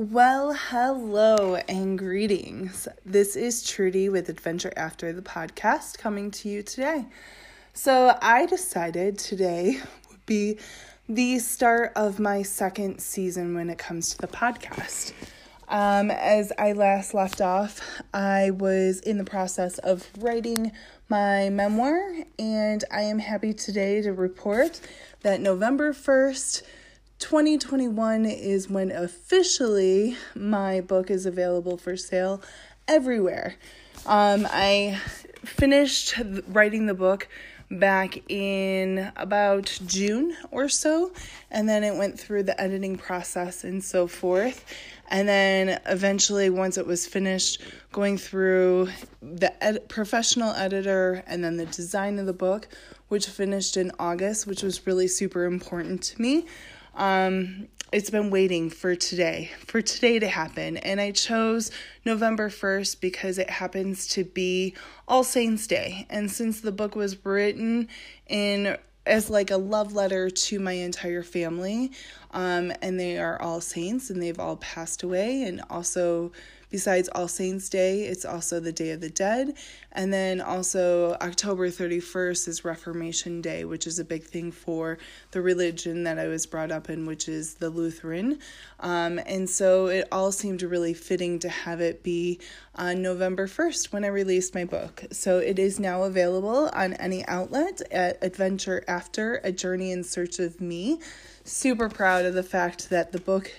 Well, hello and greetings. This is Trudy with Adventure After the podcast coming to you today. So, I decided today would be the start of my second season when it comes to the podcast. Um, as I last left off, I was in the process of writing my memoir, and I am happy today to report that November 1st, 2021 is when officially my book is available for sale everywhere. Um, I finished writing the book back in about June or so, and then it went through the editing process and so forth. And then eventually, once it was finished, going through the ed- professional editor and then the design of the book, which finished in August, which was really super important to me. Um, it's been waiting for today, for today to happen. And I chose November 1st because it happens to be All Saints Day. And since the book was written in as like a love letter to my entire family, um, and they are all saints and they've all passed away, and also Besides All Saints Day, it's also the Day of the Dead. And then also October 31st is Reformation Day, which is a big thing for the religion that I was brought up in, which is the Lutheran. Um, and so it all seemed really fitting to have it be on November 1st when I released my book. So it is now available on any outlet at Adventure After A Journey in Search of Me. Super proud of the fact that the book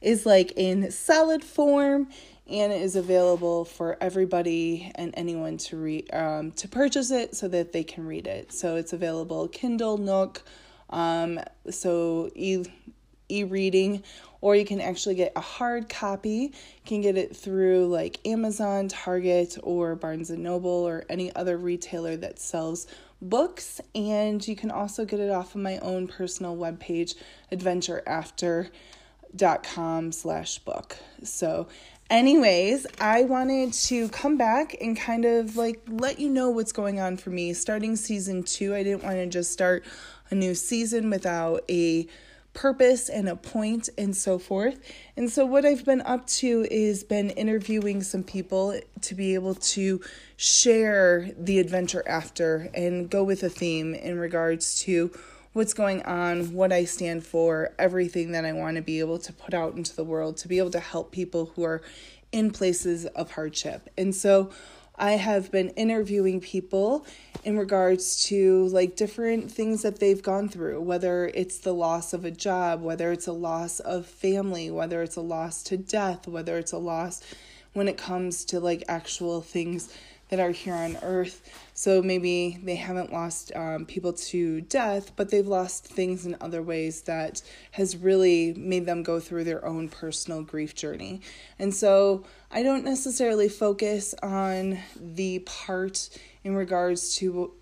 is like in solid form and it is available for everybody and anyone to read um, to purchase it so that they can read it. So it's available Kindle, Nook, um, so e e reading, or you can actually get a hard copy. You can get it through like Amazon, Target, or Barnes and Noble, or any other retailer that sells books. And you can also get it off of my own personal webpage, adventureafter.com slash book. So Anyways, I wanted to come back and kind of like let you know what's going on for me. Starting season two, I didn't want to just start a new season without a purpose and a point and so forth. And so what I've been up to is been interviewing some people to be able to share the adventure after and go with a theme in regards to what's going on, what I stand for, everything that I want to be able to put out into the world to be able to help people who are in places of hardship. And so I have been interviewing people in regards to like different things that they've gone through, whether it's the loss of a job, whether it's a loss of family, whether it's a loss to death, whether it's a loss when it comes to like actual things that are here on earth. So maybe they haven't lost um, people to death, but they've lost things in other ways that has really made them go through their own personal grief journey. And so I don't necessarily focus on the part in regards to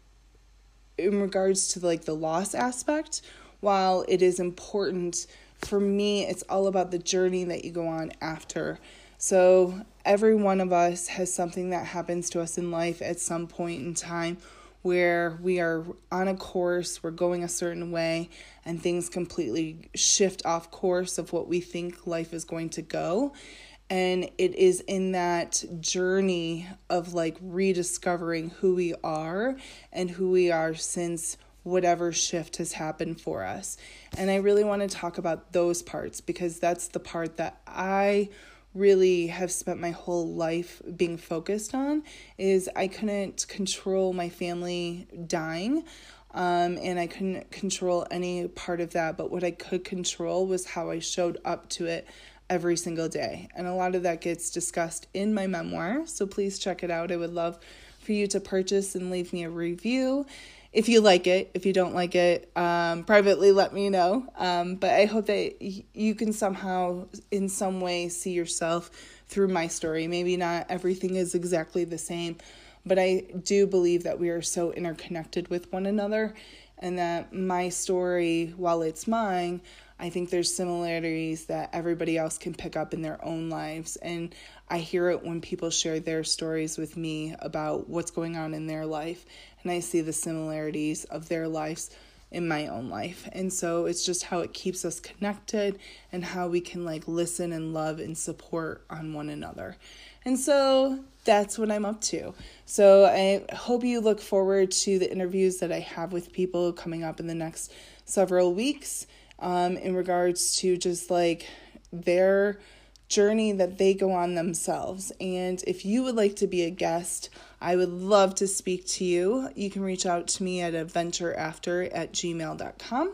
in regards to like the loss aspect while it is important for me it's all about the journey that you go on after so, every one of us has something that happens to us in life at some point in time where we are on a course, we're going a certain way, and things completely shift off course of what we think life is going to go. And it is in that journey of like rediscovering who we are and who we are since whatever shift has happened for us. And I really want to talk about those parts because that's the part that I really have spent my whole life being focused on is I couldn't control my family dying. Um, and I couldn't control any part of that, but what I could control was how I showed up to it every single day. And a lot of that gets discussed in my memoir, so please check it out. I would love for you to purchase and leave me a review if you like it. If you don't like it, um, privately let me know. Um, but I hope that y- you can somehow, in some way, see yourself through my story. Maybe not everything is exactly the same, but I do believe that we are so interconnected with one another and that my story, while it's mine, I think there's similarities that everybody else can pick up in their own lives. And I hear it when people share their stories with me about what's going on in their life. And I see the similarities of their lives in my own life. And so it's just how it keeps us connected and how we can like listen and love and support on one another. And so that's what I'm up to. So I hope you look forward to the interviews that I have with people coming up in the next several weeks um, in regards to just like their journey that they go on themselves. And if you would like to be a guest, I would love to speak to you. You can reach out to me at adventureafter at gmail.com.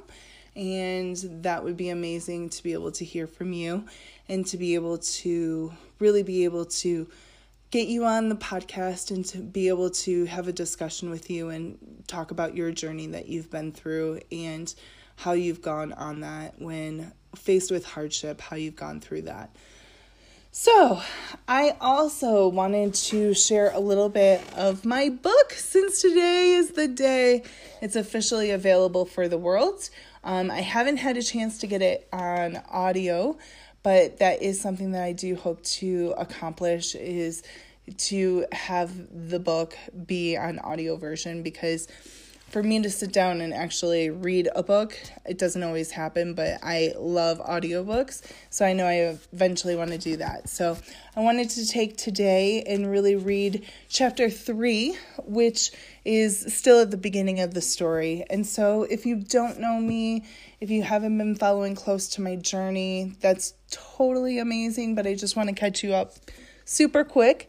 And that would be amazing to be able to hear from you and to be able to really be able to get you on the podcast and to be able to have a discussion with you and talk about your journey that you've been through and how you've gone on that when faced with hardship, how you've gone through that. So, I also wanted to share a little bit of my book since today is the day it's officially available for the world. Um, I haven't had a chance to get it on audio, but that is something that I do hope to accomplish is to have the book be an audio version because for me to sit down and actually read a book, it doesn't always happen, but I love audiobooks, so I know I eventually want to do that. So I wanted to take today and really read chapter three, which is still at the beginning of the story. And so if you don't know me, if you haven't been following close to my journey, that's totally amazing, but I just want to catch you up super quick.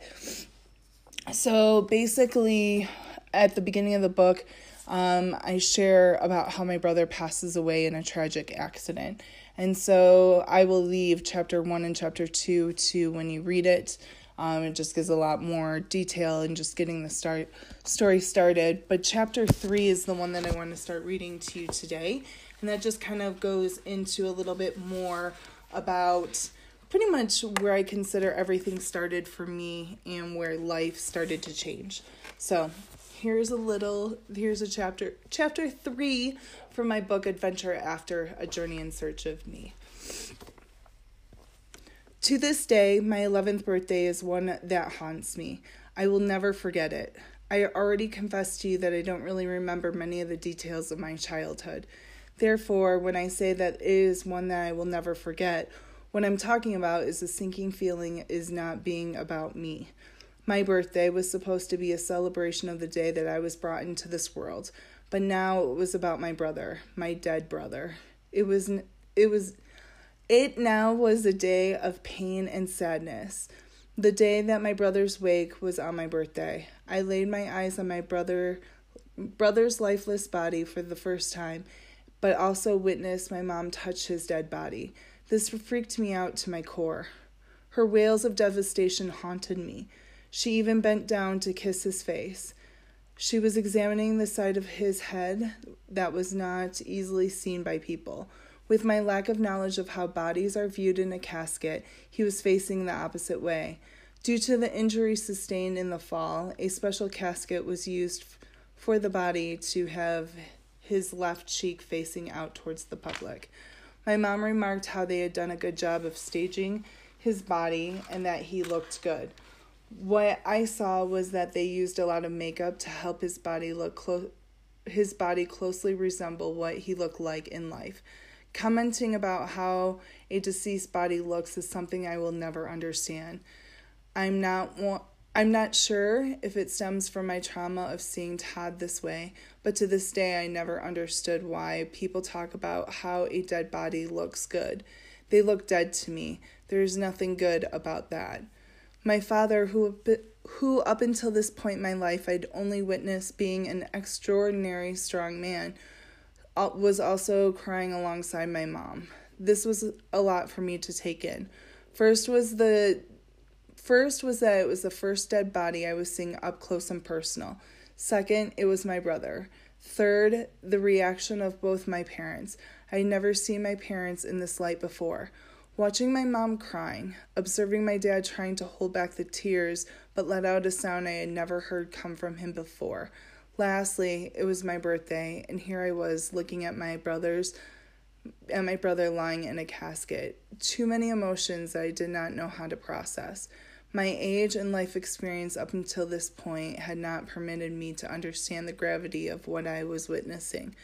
So basically, at the beginning of the book, um, I share about how my brother passes away in a tragic accident. And so I will leave chapter one and chapter two to when you read it. Um, it just gives a lot more detail and just getting the start story started. But chapter three is the one that I want to start reading to you today, and that just kind of goes into a little bit more about pretty much where I consider everything started for me and where life started to change. So here's a little here's a chapter chapter three from my book adventure after a journey in search of me. To this day my 11th birthday is one that haunts me. I will never forget it. I already confessed to you that i don't really remember many of the details of my childhood. Therefore when i say that it is one that i will never forget what i'm talking about is the sinking feeling is not being about me my birthday was supposed to be a celebration of the day that I was brought into this world, but now it was about my brother, my dead brother. It was it was it now was a day of pain and sadness. The day that my brother's wake was on my birthday. I laid my eyes on my brother brother's lifeless body for the first time, but also witnessed my mom touch his dead body. This freaked me out to my core. Her wails of devastation haunted me. She even bent down to kiss his face. She was examining the side of his head that was not easily seen by people. With my lack of knowledge of how bodies are viewed in a casket, he was facing the opposite way. Due to the injury sustained in the fall, a special casket was used for the body to have his left cheek facing out towards the public. My mom remarked how they had done a good job of staging his body and that he looked good what I saw was that they used a lot of makeup to help his body look close his body closely resemble what he looked like in life. Commenting about how a deceased body looks is something I will never understand. I'm not I'm not sure if it stems from my trauma of seeing Todd this way, but to this day I never understood why people talk about how a dead body looks good. They look dead to me. There's nothing good about that. My father, who, who up until this point in my life I'd only witnessed being an extraordinary strong man, was also crying alongside my mom. This was a lot for me to take in. First was the first was that it was the first dead body I was seeing up close and personal. Second, it was my brother. Third, the reaction of both my parents. I had never seen my parents in this light before. Watching my mom crying, observing my dad trying to hold back the tears but let out a sound I had never heard come from him before. Lastly, it was my birthday, and here I was looking at my brothers and my brother lying in a casket. Too many emotions that I did not know how to process. My age and life experience up until this point had not permitted me to understand the gravity of what I was witnessing.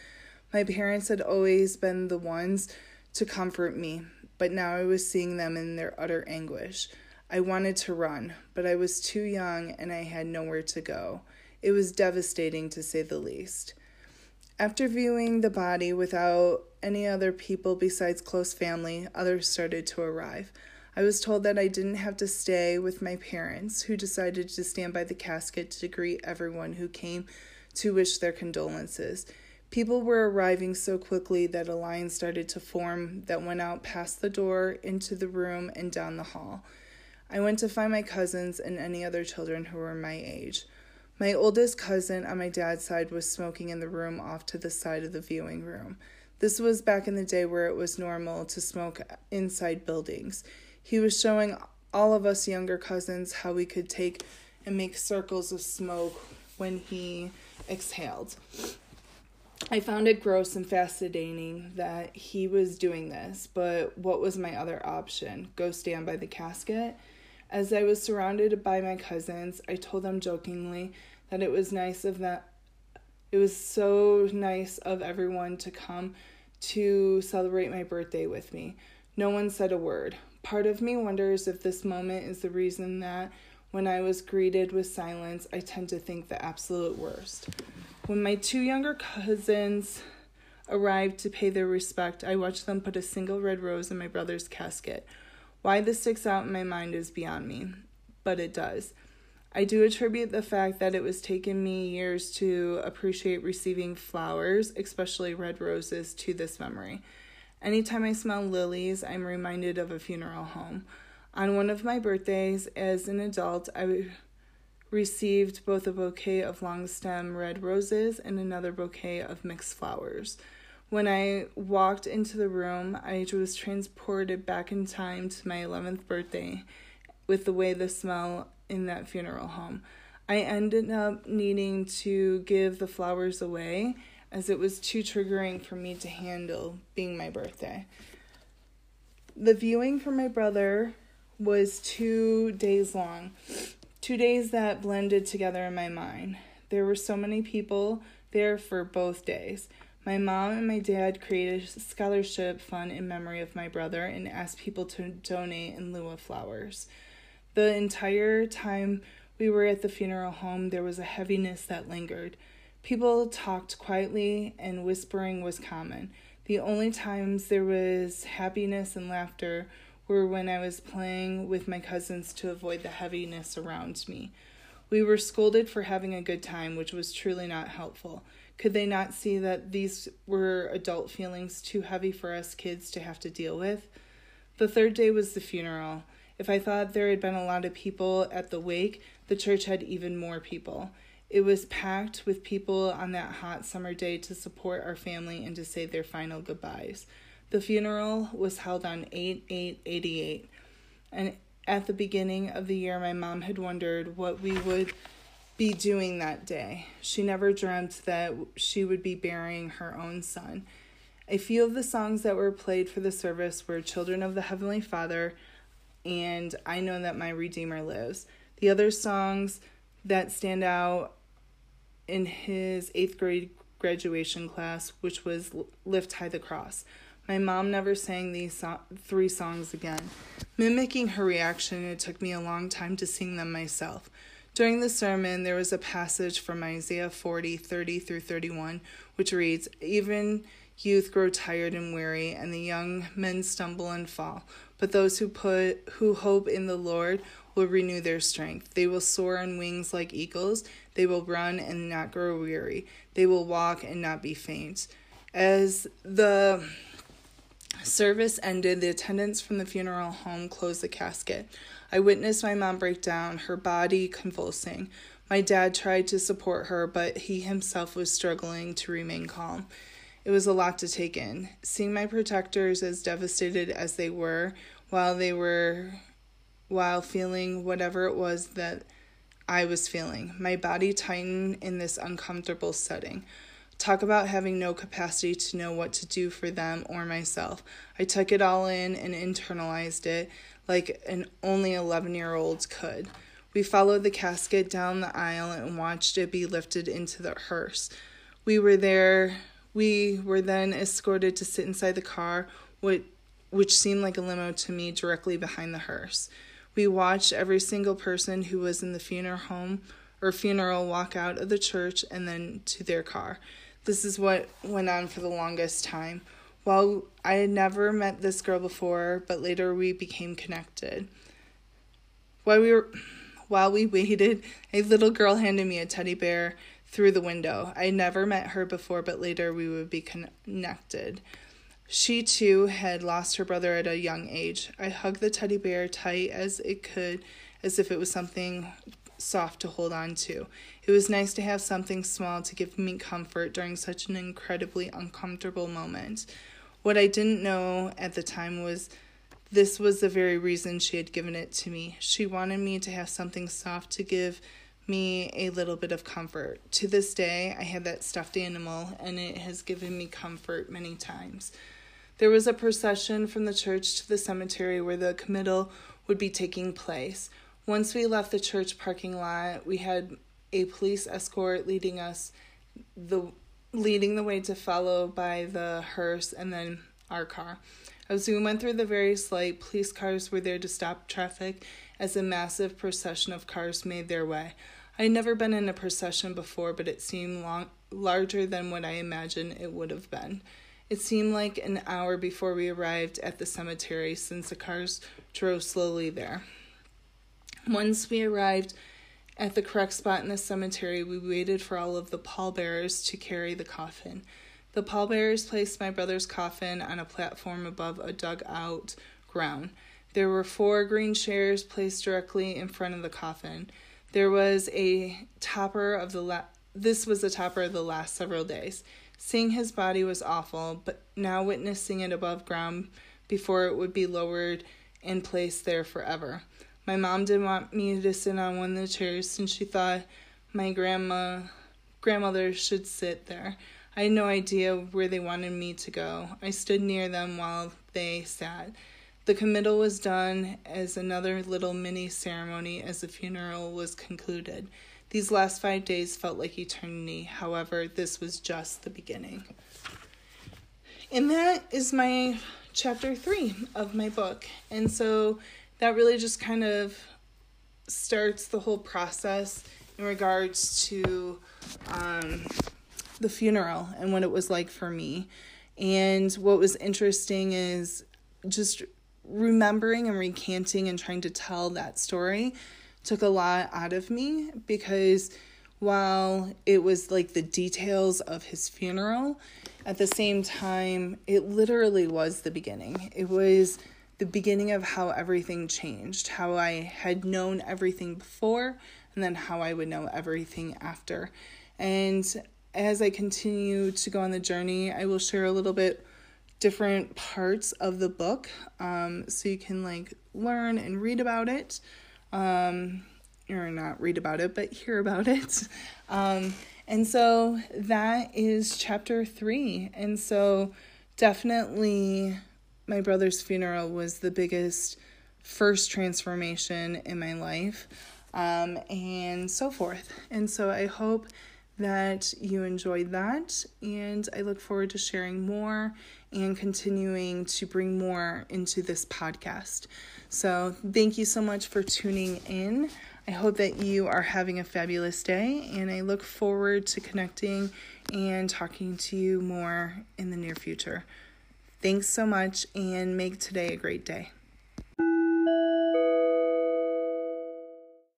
My parents had always been the ones to comfort me, but now I was seeing them in their utter anguish. I wanted to run, but I was too young and I had nowhere to go. It was devastating to say the least. After viewing the body without any other people besides close family, others started to arrive. I was told that I didn't have to stay with my parents, who decided to stand by the casket to greet everyone who came to wish their condolences. People were arriving so quickly that a line started to form that went out past the door, into the room, and down the hall. I went to find my cousins and any other children who were my age. My oldest cousin on my dad's side was smoking in the room off to the side of the viewing room. This was back in the day where it was normal to smoke inside buildings. He was showing all of us younger cousins how we could take and make circles of smoke when he exhaled. I found it gross and fascinating that he was doing this, but what was my other option? Go stand by the casket? As I was surrounded by my cousins, I told them jokingly that it was nice of that it was so nice of everyone to come to celebrate my birthday with me. No one said a word. Part of me wonders if this moment is the reason that when I was greeted with silence, I tend to think the absolute worst. When my two younger cousins arrived to pay their respect, I watched them put a single red rose in my brother's casket. Why this sticks out in my mind is beyond me, but it does. I do attribute the fact that it was taking me years to appreciate receiving flowers, especially red roses, to this memory. Anytime I smell lilies, I'm reminded of a funeral home. On one of my birthdays as an adult, I received both a bouquet of long stem red roses and another bouquet of mixed flowers. When I walked into the room, I was transported back in time to my 11th birthday with the way the smell in that funeral home. I ended up needing to give the flowers away as it was too triggering for me to handle being my birthday. The viewing for my brother was two days long, two days that blended together in my mind. There were so many people there for both days. My mom and my dad created a scholarship fund in memory of my brother and asked people to donate in lieu of flowers. The entire time we were at the funeral home, there was a heaviness that lingered. People talked quietly, and whispering was common. The only times there was happiness and laughter were when I was playing with my cousins to avoid the heaviness around me. We were scolded for having a good time, which was truly not helpful. Could they not see that these were adult feelings too heavy for us kids to have to deal with? The third day was the funeral. If I thought there had been a lot of people at the wake, the church had even more people. It was packed with people on that hot summer day to support our family and to say their final goodbyes. The funeral was held on 8 8 88. And at the beginning of the year, my mom had wondered what we would be doing that day. She never dreamt that she would be burying her own son. A few of the songs that were played for the service were Children of the Heavenly Father, and I Know That My Redeemer Lives. The other songs that stand out in his eighth grade graduation class, which was Lift High the Cross. My mom never sang these so- three songs again. Mimicking her reaction, it took me a long time to sing them myself. During the sermon, there was a passage from Isaiah 40, 30 through 31, which reads, Even youth grow tired and weary, and the young men stumble and fall. But those who put who hope in the Lord will renew their strength. They will soar on wings like eagles. They will run and not grow weary. They will walk and not be faint. As the service ended, the attendants from the funeral home closed the casket. I witnessed my mom break down, her body convulsing. My dad tried to support her, but he himself was struggling to remain calm. It was a lot to take in. Seeing my protectors as devastated as they were while they were while feeling whatever it was that I was feeling. My body tightened in this uncomfortable setting. Talk about having no capacity to know what to do for them or myself. I took it all in and internalized it like an only 11 year old could. We followed the casket down the aisle and watched it be lifted into the hearse. We were there We were then escorted to sit inside the car, which, which seemed like a limo to me, directly behind the hearse. We watched every single person who was in the funeral home or funeral walk out of the church and then to their car. This is what went on for the longest time. Well, I had never met this girl before, but later we became connected. While we were while we waited, a little girl handed me a teddy bear through the window. I never met her before, but later we would be connected. She too had lost her brother at a young age. I hugged the teddy bear tight as it could, as if it was something soft to hold on to. It was nice to have something small to give me comfort during such an incredibly uncomfortable moment. What I didn't know at the time was this was the very reason she had given it to me. She wanted me to have something soft to give me a little bit of comfort. To this day, I have that stuffed animal, and it has given me comfort many times. There was a procession from the church to the cemetery where the committal would be taking place. Once we left the church parking lot, we had a police escort leading us the leading the way to follow by the hearse and then our car. As we went through the various light, police cars were there to stop traffic as a massive procession of cars made their way. I had never been in a procession before, but it seemed long, larger than what I imagined it would have been. It seemed like an hour before we arrived at the cemetery since the cars drove slowly there. Once we arrived at the correct spot in the cemetery, we waited for all of the pallbearers to carry the coffin. The pallbearers placed my brother's coffin on a platform above a dug out ground. There were four green chairs placed directly in front of the coffin. There was a topper of the la- this was the topper of the last several days. Seeing his body was awful, but now witnessing it above ground before it would be lowered and placed there forever. My mom didn't want me to sit on one of the chairs since she thought my grandma grandmother should sit there. I had no idea where they wanted me to go. I stood near them while they sat. The committal was done as another little mini ceremony as the funeral was concluded. These last five days felt like eternity. However, this was just the beginning. And that is my chapter three of my book. And so that really just kind of starts the whole process in regards to um, the funeral and what it was like for me. And what was interesting is just remembering and recanting and trying to tell that story took a lot out of me because while it was like the details of his funeral, at the same time, it literally was the beginning. It was the beginning of how everything changed, how I had known everything before, and then how I would know everything after. And as I continue to go on the journey, I will share a little bit different parts of the book um, so you can like learn and read about it. Um, or not read about it, but hear about it. Um, and so that is chapter three. And so definitely my brother's funeral was the biggest first transformation in my life, um, and so forth. And so I hope that you enjoyed that, and I look forward to sharing more and continuing to bring more into this podcast. So, thank you so much for tuning in. I hope that you are having a fabulous day, and I look forward to connecting and talking to you more in the near future. Thanks so much and make today a great day.